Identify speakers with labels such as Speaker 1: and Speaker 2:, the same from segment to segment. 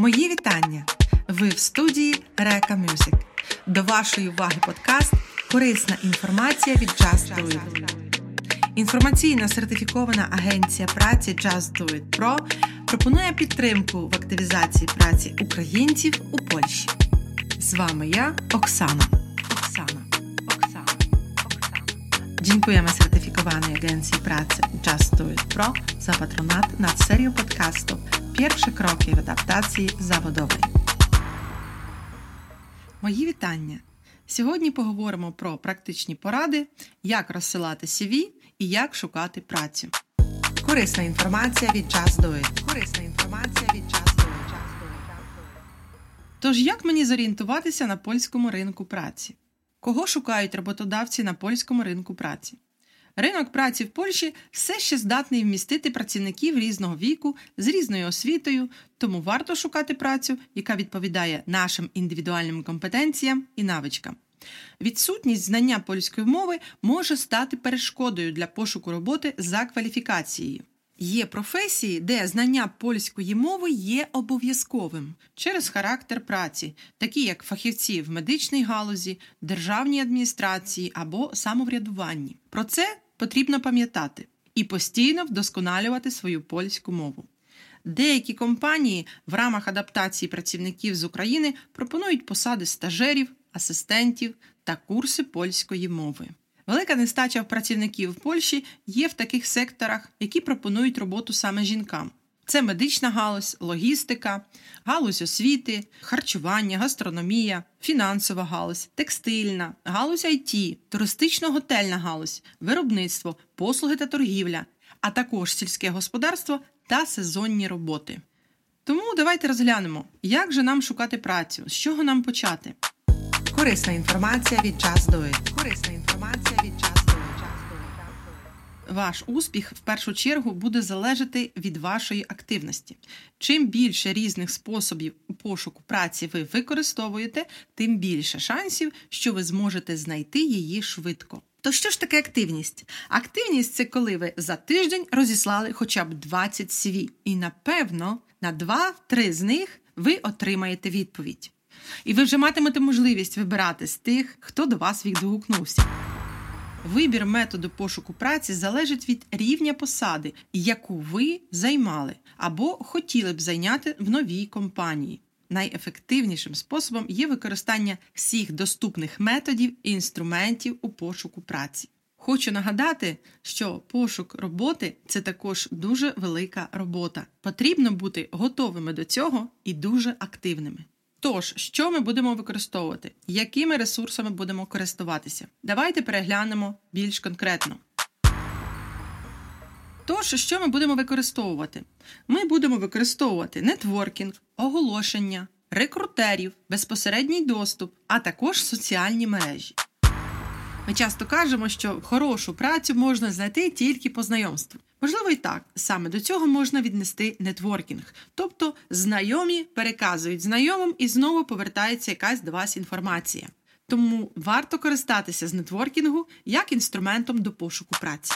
Speaker 1: Мої вітання! Ви в студії Река Мюзик. До вашої уваги подкаст Корисна інформація від Just Do It. Інформаційна сертифікована агенція праці Just Do It Pro пропонує підтримку в активізації праці українців у Польщі. З вами я, Оксана. Оксана. Оксана. Оксана. Dziękujemy certyfikowanej agencji pracy Just Do It Pro za patronat nad serią podcastów Pierwsze kroki w адаптації заводової. Мої вітання! Сьогодні поговоримо про практичні поради, як розсилати CV і як шукати працю. Корисна інформація від Do It. Корисна інформація від Do It. Тож, як мені зорієнтуватися на польському ринку праці? Кого шукають роботодавці на польському ринку праці? Ринок праці в Польщі все ще здатний вмістити працівників різного віку з різною освітою, тому варто шукати працю, яка відповідає нашим індивідуальним компетенціям і навичкам. Відсутність знання польської мови може стати перешкодою для пошуку роботи за кваліфікацією. Є професії, де знання польської мови є обов'язковим через характер праці, такі як фахівці в медичній галузі, державній адміністрації або самоврядуванні. Про це потрібно пам'ятати і постійно вдосконалювати свою польську мову. Деякі компанії в рамах адаптації працівників з України пропонують посади стажерів, асистентів та курси польської мови. Велика нестача працівників в Польщі є в таких секторах, які пропонують роботу саме жінкам. Це медична галузь, логістика, галузь освіти, харчування, гастрономія, фінансова галузь, текстильна, галузь IT, туристично-готельна галузь, виробництво, послуги та торгівля, а також сільське господарство та сезонні роботи. Тому давайте розглянемо, як же нам шукати працю, з чого нам почати. Корисна інформація від Do It. Корисна інформація від It. Ваш успіх в першу чергу буде залежати від вашої активності. Чим більше різних способів пошуку праці ви використовуєте, тим більше шансів, що ви зможете знайти її швидко. То що ж таке активність? Активність це коли ви за тиждень розіслали хоча б 20 CV, і напевно на 2-3 з них ви отримаєте відповідь. І ви вже матимете можливість вибирати з тих, хто до вас відгукнувся. Вибір методу пошуку праці залежить від рівня посади, яку ви займали або хотіли б зайняти в новій компанії. Найефективнішим способом є використання всіх доступних методів і інструментів у пошуку праці. Хочу нагадати, що пошук роботи це також дуже велика робота. Потрібно бути готовими до цього і дуже активними. Тож, що ми будемо використовувати, якими ресурсами будемо користуватися? Давайте переглянемо більш конкретно. Тож, що ми будемо використовувати? Ми будемо використовувати нетворкінг, оголошення, рекрутерів, безпосередній доступ, а також соціальні мережі. Ми часто кажемо, що хорошу працю можна знайти тільки по знайомству. Можливо, і так саме до цього можна віднести нетворкінг, тобто знайомі переказують знайомим і знову повертається якась до вас інформація. Тому варто користатися з нетворкінгу як інструментом до пошуку праці.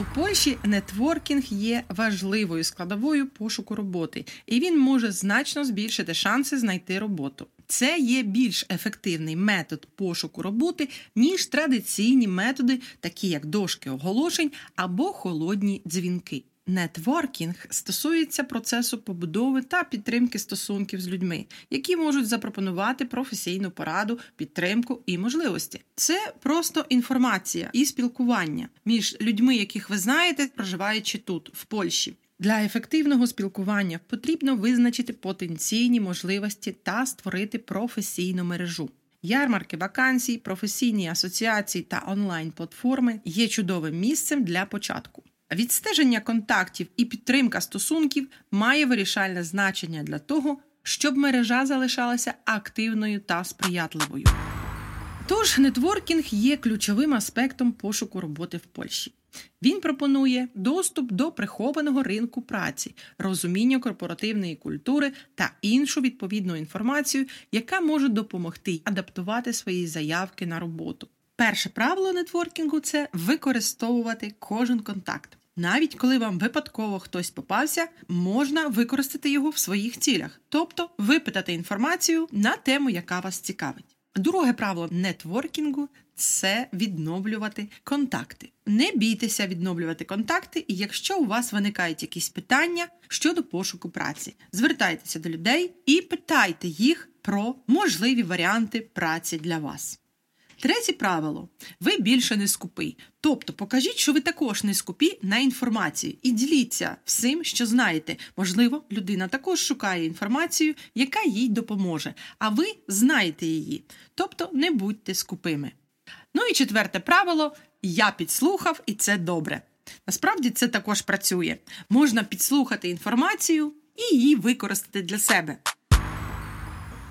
Speaker 1: У Польщі нетворкінг є важливою складовою пошуку роботи, і він може значно збільшити шанси знайти роботу. Це є більш ефективний метод пошуку роботи, ніж традиційні методи, такі як дошки оголошень або холодні дзвінки. Нетворкінг стосується процесу побудови та підтримки стосунків з людьми, які можуть запропонувати професійну пораду, підтримку і можливості. Це просто інформація і спілкування між людьми, яких ви знаєте, проживаючи тут, в Польщі. Для ефективного спілкування потрібно визначити потенційні можливості та створити професійну мережу. Ярмарки вакансій, професійні асоціації та онлайн-платформи є чудовим місцем для початку. Відстеження контактів і підтримка стосунків має вирішальне значення для того, щоб мережа залишалася активною та сприятливою. Тож нетворкінг є ключовим аспектом пошуку роботи в Польщі. Він пропонує доступ до прихованого ринку праці, розуміння корпоративної культури та іншу відповідну інформацію, яка може допомогти адаптувати свої заявки на роботу. Перше правило нетворкінгу це використовувати кожен контакт. Навіть коли вам випадково хтось попався, можна використати його в своїх цілях, тобто випитати інформацію на тему, яка вас цікавить. Друге правило нетворкінгу це відновлювати контакти. Не бійтеся відновлювати контакти, і якщо у вас виникають якісь питання щодо пошуку праці, звертайтеся до людей і питайте їх про можливі варіанти праці для вас. Третє правило: ви більше не скупий. Тобто покажіть, що ви також не скупі на інформацію і діліться всім, що знаєте. Можливо, людина також шукає інформацію, яка їй допоможе, а ви знаєте її. Тобто не будьте скупими. Ну і четверте правило: я підслухав, і це добре. Насправді це також працює. Можна підслухати інформацію і її використати для себе.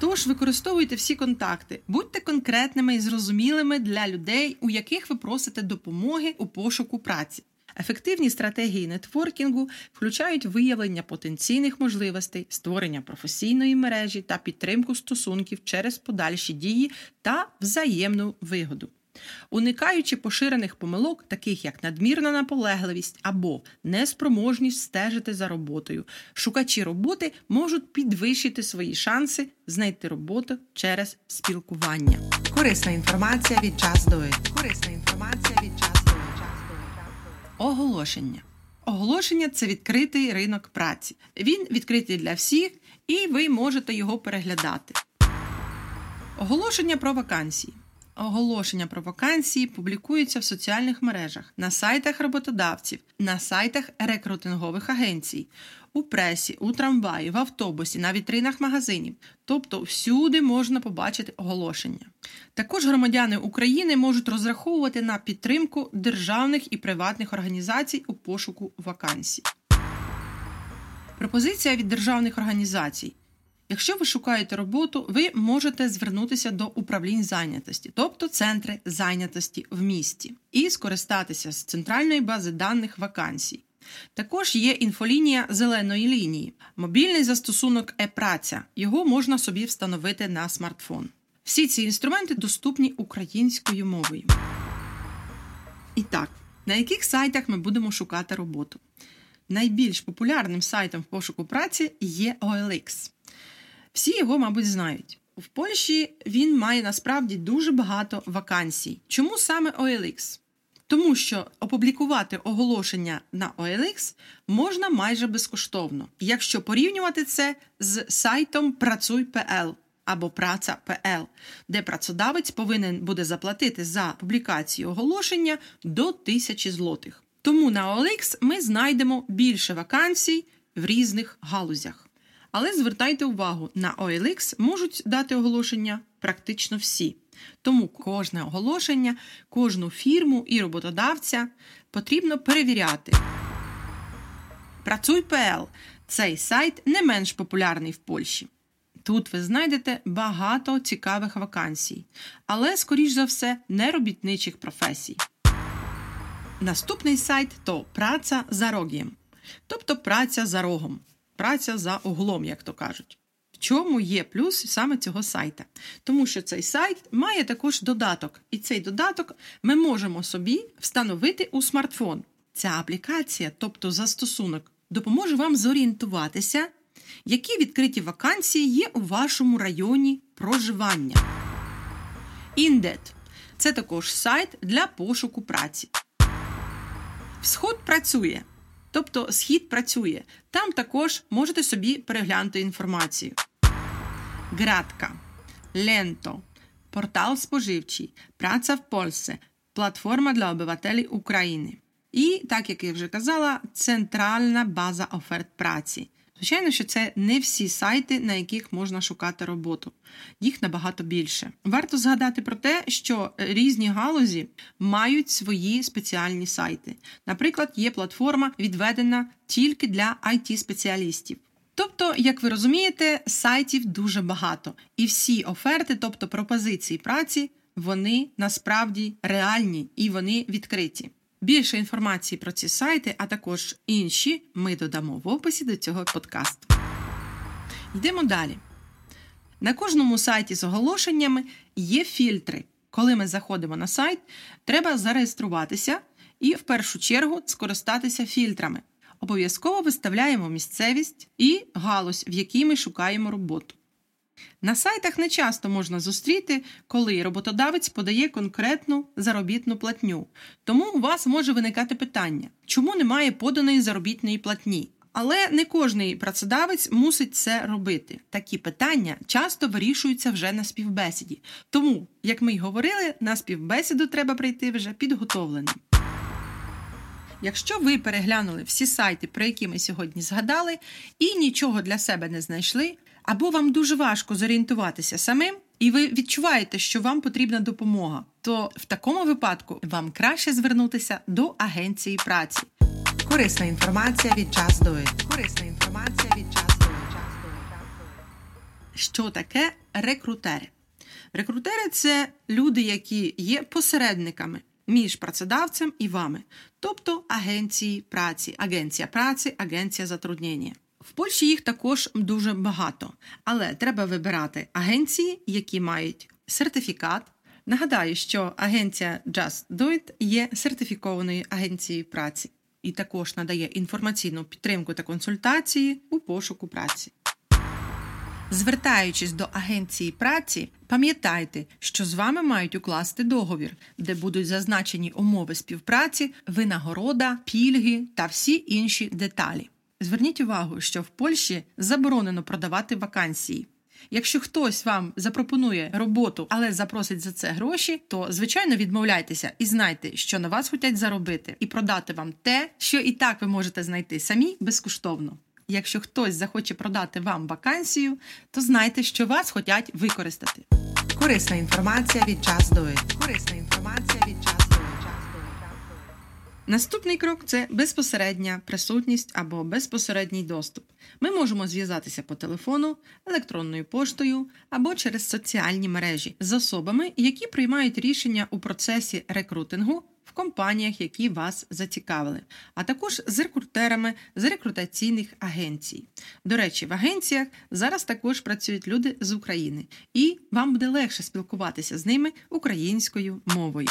Speaker 1: Тож використовуйте всі контакти, будьте конкретними і зрозумілими для людей, у яких ви просите допомоги у пошуку праці. Ефективні стратегії нетворкінгу включають виявлення потенційних можливостей, створення професійної мережі та підтримку стосунків через подальші дії та взаємну вигоду. Уникаючи поширених помилок, таких як надмірна наполегливість або неспроможність стежити за роботою, шукачі роботи можуть підвищити свої шанси знайти роботу через спілкування.
Speaker 2: Корисна інформація від час до Корисна інформація від час до
Speaker 1: Оголошення. Оголошення це відкритий ринок праці. Він відкритий для всіх, і ви можете його переглядати. Оголошення про вакансії. Оголошення про вакансії публікуються в соціальних мережах, на сайтах роботодавців, на сайтах рекрутингових агенцій, у пресі, у трамваї, в автобусі, на вітринах магазинів. Тобто всюди можна побачити оголошення. Також громадяни України можуть розраховувати на підтримку державних і приватних організацій у пошуку вакансій. Пропозиція від державних організацій. Якщо ви шукаєте роботу, ви можете звернутися до управлінь зайнятості, тобто центри зайнятості в місті, і скористатися з центральної бази даних вакансій. Також є інфолінія зеленої лінії, мобільний застосунок е-праця. Його можна собі встановити на смартфон. Всі ці інструменти доступні українською мовою. І так, на яких сайтах ми будемо шукати роботу? Найбільш популярним сайтом в пошуку праці є OLX. Всі його, мабуть, знають. В Польщі він має насправді дуже багато вакансій. Чому саме OLX? Тому що опублікувати оголошення на OLX можна майже безкоштовно, якщо порівнювати це з сайтом Працуй.пл або Праця.пл, де працедавець повинен буде заплатити за публікацію оголошення до тисячі злотих. Тому на OLX ми знайдемо більше вакансій в різних галузях. Але звертайте увагу, на OLX можуть дати оголошення практично всі. Тому кожне оголошення, кожну фірму і роботодавця потрібно перевіряти. Працуй.пл цей сайт не менш популярний в Польщі. Тут ви знайдете багато цікавих вакансій, але, скоріш за все, не робітничих професій. Наступний сайт то праця за рогiem, тобто праця за рогом праця за углом, як то кажуть. В чому є плюс саме цього сайта? Тому що цей сайт має також додаток, і цей додаток ми можемо собі встановити у смартфон. Ця аплікація, тобто застосунок, допоможе вам зорієнтуватися, які відкриті вакансії є у вашому районі проживання. Індет це також сайт для пошуку праці. Всход працює. Тобто схід працює. Там також можете собі переглянути інформацію. Градка, Ленто, портал споживчий, праця в Польсі, платформа для обивателів України. І, так як я вже казала, центральна база оферт праці. Звичайно, що це не всі сайти, на яких можна шукати роботу, їх набагато більше. Варто згадати про те, що різні галузі мають свої спеціальні сайти. Наприклад, є платформа, відведена тільки для it спеціалістів Тобто, як ви розумієте, сайтів дуже багато, і всі оферти, тобто пропозиції праці, вони насправді реальні і вони відкриті. Більше інформації про ці сайти, а також інші, ми додамо в описі до цього подкасту. Йдемо далі. На кожному сайті з оголошеннями є фільтри. Коли ми заходимо на сайт, треба зареєструватися і в першу чергу скористатися фільтрами. Обов'язково виставляємо місцевість і галузь, в якій ми шукаємо роботу. На сайтах не часто можна зустріти, коли роботодавець подає конкретну заробітну платню. Тому у вас може виникати питання, чому немає поданої заробітної платні? Але не кожний працедавець мусить це робити. Такі питання часто вирішуються вже на співбесіді. Тому, як ми й говорили, на співбесіду треба прийти вже підготовленим. Якщо ви переглянули всі сайти, про які ми сьогодні згадали, і нічого для себе не знайшли, або вам дуже важко зорієнтуватися самим, і ви відчуваєте, що вам потрібна допомога, то в такому випадку вам краще звернутися до агенції праці.
Speaker 2: Корисна інформація від час до Корисна інформація від час до
Speaker 1: Що таке рекрутери? Рекрутери це люди, які є посередниками між працедавцем і вами, тобто агенції праці, агенція праці, агенція затруднення. В Польщі їх також дуже багато, але треба вибирати агенції, які мають сертифікат. Нагадаю, що агенція Just Do It є сертифікованою агенцією праці і також надає інформаційну підтримку та консультації у пошуку праці. Звертаючись до агенції праці, пам'ятайте, що з вами мають укласти договір, де будуть зазначені умови співпраці, винагорода, пільги та всі інші деталі. Зверніть увагу, що в Польщі заборонено продавати вакансії. Якщо хтось вам запропонує роботу, але запросить за це гроші, то звичайно відмовляйтеся і знайте, що на вас хочуть заробити, і продати вам те, що і так ви можете знайти самі безкоштовно. Якщо хтось захоче продати вам вакансію, то знайте, що вас хочуть використати.
Speaker 2: Корисна інформація від час до Корисна інформація від час
Speaker 1: Наступний крок це безпосередня присутність або безпосередній доступ. Ми можемо зв'язатися по телефону, електронною поштою або через соціальні мережі з особами, які приймають рішення у процесі рекрутингу в компаніях, які вас зацікавили, а також з рекрутерами з рекрутаційних агенцій. До речі, в агенціях зараз також працюють люди з України, і вам буде легше спілкуватися з ними українською мовою.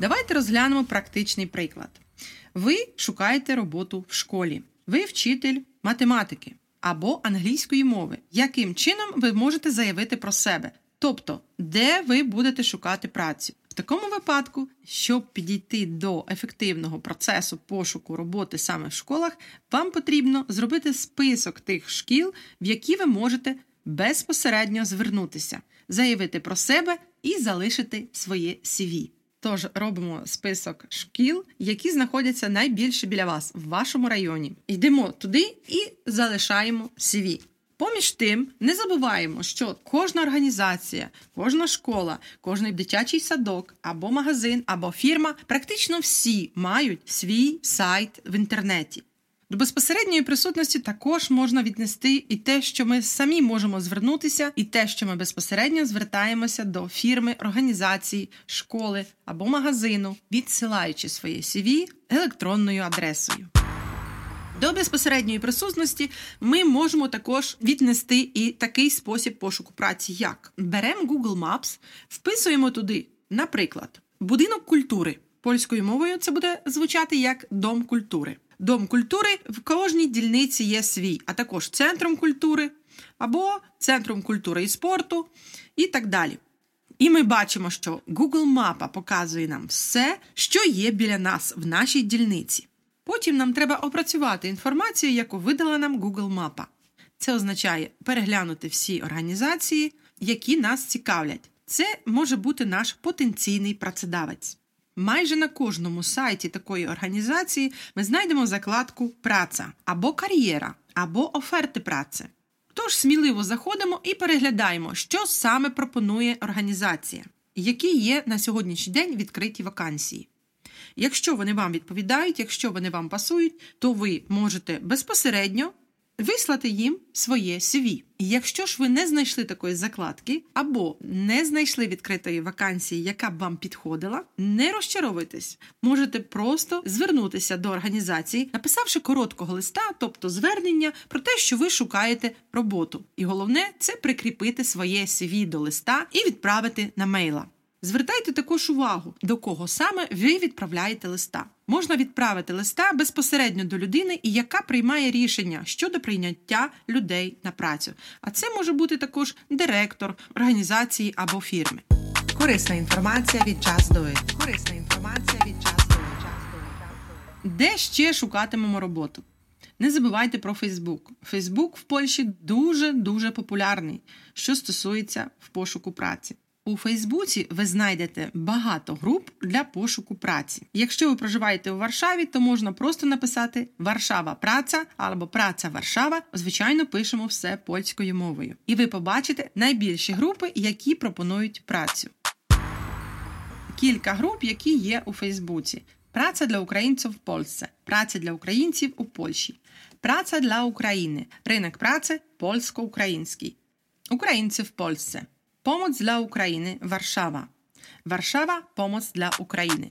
Speaker 1: Давайте розглянемо практичний приклад. Ви шукаєте роботу в школі, ви вчитель математики або англійської мови. Яким чином ви можете заявити про себе? Тобто, де ви будете шукати працю? В такому випадку, щоб підійти до ефективного процесу пошуку роботи саме в школах, вам потрібно зробити список тих шкіл, в які ви можете безпосередньо звернутися, заявити про себе і залишити своє CV. Тож робимо список шкіл, які знаходяться найбільше біля вас в вашому районі. Йдемо туди і залишаємо CV. Поміж тим, не забуваємо, що кожна організація, кожна школа, кожний дитячий садок або магазин, або фірма практично всі мають свій сайт в інтернеті. До безпосередньої присутності також можна віднести і те, що ми самі можемо звернутися, і те, що ми безпосередньо звертаємося до фірми, організації, школи або магазину, відсилаючи своє CV електронною адресою. До безпосередньої присутності ми можемо також віднести і такий спосіб пошуку праці, як беремо Google Maps, вписуємо туди, наприклад, будинок культури. Польською мовою це буде звучати як дом культури. Дом культури в кожній дільниці є свій, а також центром культури або центром культури і спорту і так далі. І ми бачимо, що Google Мапа показує нам все, що є біля нас в нашій дільниці. Потім нам треба опрацювати інформацію, яку видала нам Google Мапа. Це означає переглянути всі організації, які нас цікавлять. Це може бути наш потенційний працедавець. Майже на кожному сайті такої організації ми знайдемо закладку Праця або кар'єра, або оферти праці. Тож сміливо заходимо і переглядаємо, що саме пропонує організація, які є на сьогоднішній день відкриті вакансії. Якщо вони вам відповідають, якщо вони вам пасують, то ви можете безпосередньо вислати їм своє CV. Якщо ж ви не знайшли такої закладки або не знайшли відкритої вакансії, яка б вам підходила, не розчаровуйтесь. Можете просто звернутися до організації, написавши короткого листа, тобто звернення про те, що ви шукаєте роботу. І головне це прикріпити своє CV до листа і відправити на мейла. Звертайте також увагу, до кого саме ви відправляєте листа. Можна відправити листа безпосередньо до людини, яка приймає рішення щодо прийняття людей на працю. А це може бути також директор організації або фірми.
Speaker 2: Корисна інформація від Do It. Корисна інформація від Do It.
Speaker 1: Де ще шукатимемо роботу? Не забувайте про Фейсбук. Фейсбук в Польщі дуже-дуже популярний, що стосується в пошуку праці. У Фейсбуці ви знайдете багато груп для пошуку праці. Якщо ви проживаєте у Варшаві, то можна просто написати Варшава праця або Праця Варшава. Звичайно, пишемо все польською мовою. І ви побачите найбільші групи, які пропонують працю. Кілька груп, які є у Фейсбуці. Праця для українців в Польsce, праця для українців у Польщі, праця для України, ринок праці польсько-український, українці в Польsce, помоc для України Варшава, Варшава помоc для України.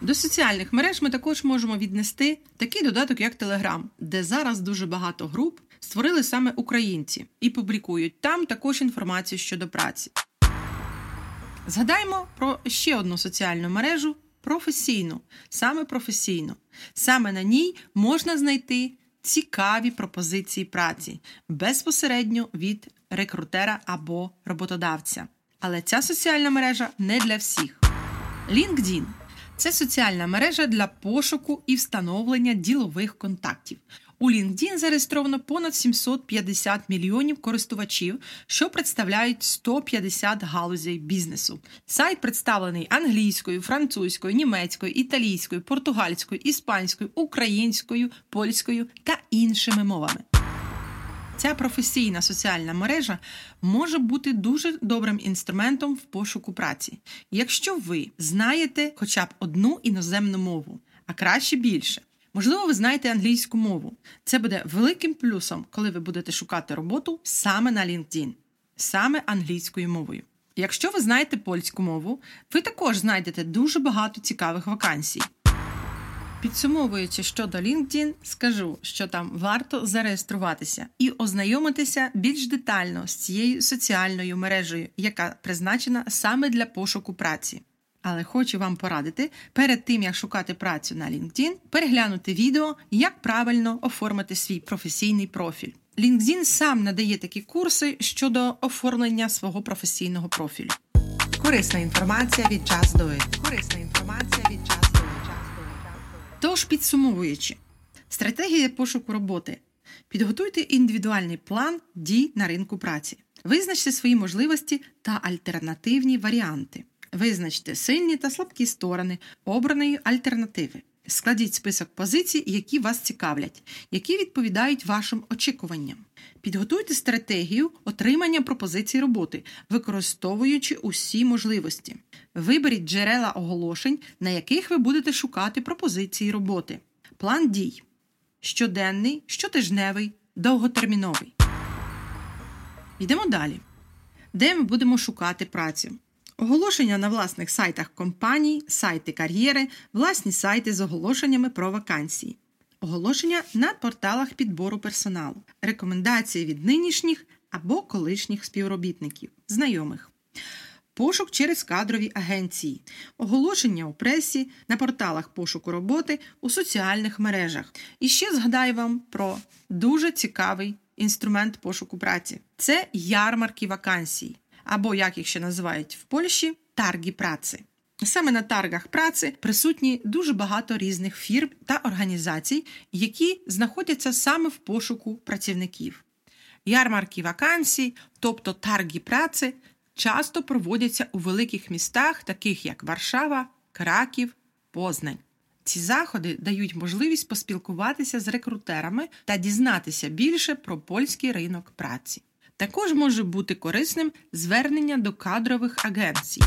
Speaker 1: До соціальних мереж ми також можемо віднести такий додаток, як Telegram, де зараз дуже багато груп створили саме українці і публікують там також інформацію щодо праці. Згадаємо про ще одну соціальну мережу професійну, саме професійну. Саме на ній можна знайти цікаві пропозиції праці безпосередньо від рекрутера або роботодавця. Але ця соціальна мережа не для всіх. LinkedIn – це соціальна мережа для пошуку і встановлення ділових контактів. У LinkedIn зареєстровано понад 750 мільйонів користувачів, що представляють 150 галузей бізнесу. Сайт представлений англійською, французькою, німецькою, італійською, португальською, іспанською, українською, польською та іншими мовами. Ця професійна соціальна мережа може бути дуже добрим інструментом в пошуку праці, якщо ви знаєте хоча б одну іноземну мову, а краще більше. Можливо, ви знаєте англійську мову. Це буде великим плюсом, коли ви будете шукати роботу саме на LinkedIn, саме англійською мовою. Якщо ви знаєте польську мову, ви також знайдете дуже багато цікавих вакансій. Підсумовуючи щодо LinkedIn, скажу, що там варто зареєструватися і ознайомитися більш детально з цією соціальною мережею, яка призначена саме для пошуку праці. Але хочу вам порадити перед тим, як шукати працю на LinkedIn, переглянути відео, як правильно оформити свій професійний профіль. LinkedIn сам надає такі курси щодо оформлення свого професійного профілю.
Speaker 2: Корисна інформація від Do It. Корисна інформація від Just
Speaker 1: Тож, підсумовуючи, стратегія пошуку роботи. Підготуйте індивідуальний план дій на ринку праці. Визначте свої можливості та альтернативні варіанти. Визначте сильні та слабкі сторони обраної альтернативи. Складіть список позицій, які вас цікавлять, які відповідають вашим очікуванням. Підготуйте стратегію отримання пропозицій роботи, використовуючи усі можливості. Виберіть джерела оголошень, на яких ви будете шукати пропозиції роботи. План дій: щоденний, щотижневий, довготерміновий. Йдемо далі. Де ми будемо шукати працю? Оголошення на власних сайтах компаній, сайти кар'єри, власні сайти з оголошеннями про вакансії, оголошення на порталах підбору персоналу, рекомендації від нинішніх або колишніх співробітників, знайомих. Пошук через кадрові агенції, оголошення у пресі, на порталах пошуку роботи, у соціальних мережах. І ще згадаю вам про дуже цікавий інструмент пошуку праці. Це ярмарки вакансій або, як їх ще називають в Польщі, тарги праці. Саме на таргах праці присутні дуже багато різних фірм та організацій, які знаходяться саме в пошуку працівників. Ярмарки вакансій, тобто тарги праці, часто проводяться у великих містах, таких як Варшава, Краків, Познань. Ці заходи дають можливість поспілкуватися з рекрутерами та дізнатися більше про польський ринок праці. Також може бути корисним звернення до кадрових агенцій.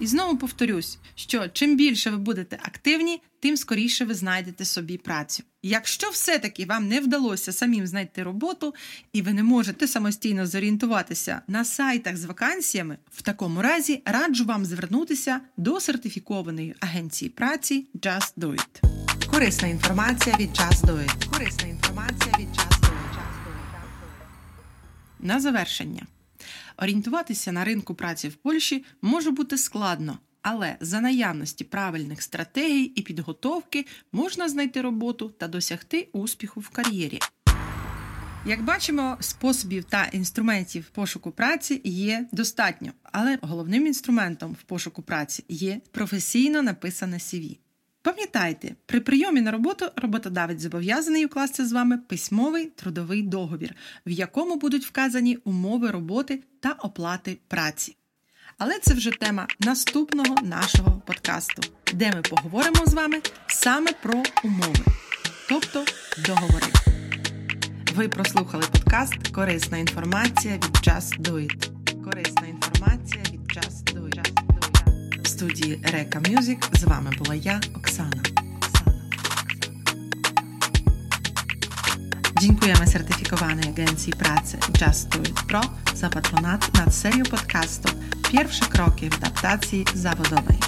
Speaker 1: І знову повторюсь, що чим більше ви будете активні, тим скоріше ви знайдете собі працю. Якщо все-таки вам не вдалося самим знайти роботу, і ви не можете самостійно зорієнтуватися на сайтах з вакансіями, в такому разі раджу вам звернутися до сертифікованої агенції праці Just Do It.
Speaker 2: Корисна інформація від Just Do It. Корисна інформація від Just Do It.
Speaker 1: На завершення. Орієнтуватися на ринку праці в Польщі може бути складно, але за наявності правильних стратегій і підготовки можна знайти роботу та досягти успіху в кар'єрі. Як бачимо, способів та інструментів пошуку праці є достатньо, але головним інструментом в пошуку праці є професійно написане CV. Пам'ятайте, при прийомі на роботу роботодавець зобов'язаний укласти з вами письмовий трудовий договір, в якому будуть вказані умови роботи та оплати праці. Але це вже тема наступного нашого подкасту, де ми поговоримо з вами саме про умови, тобто договори. Ви прослухали подкаст Корисна інформація від Do It. Корисна інформація від It. В студії Река Мюзик з вами була я, Оксана. Dziękujemy certyfikowanej agencji pracy Just Do It Pro za patronat nad serią podcastów Pierwsze kroki w adaptacji zawodowej.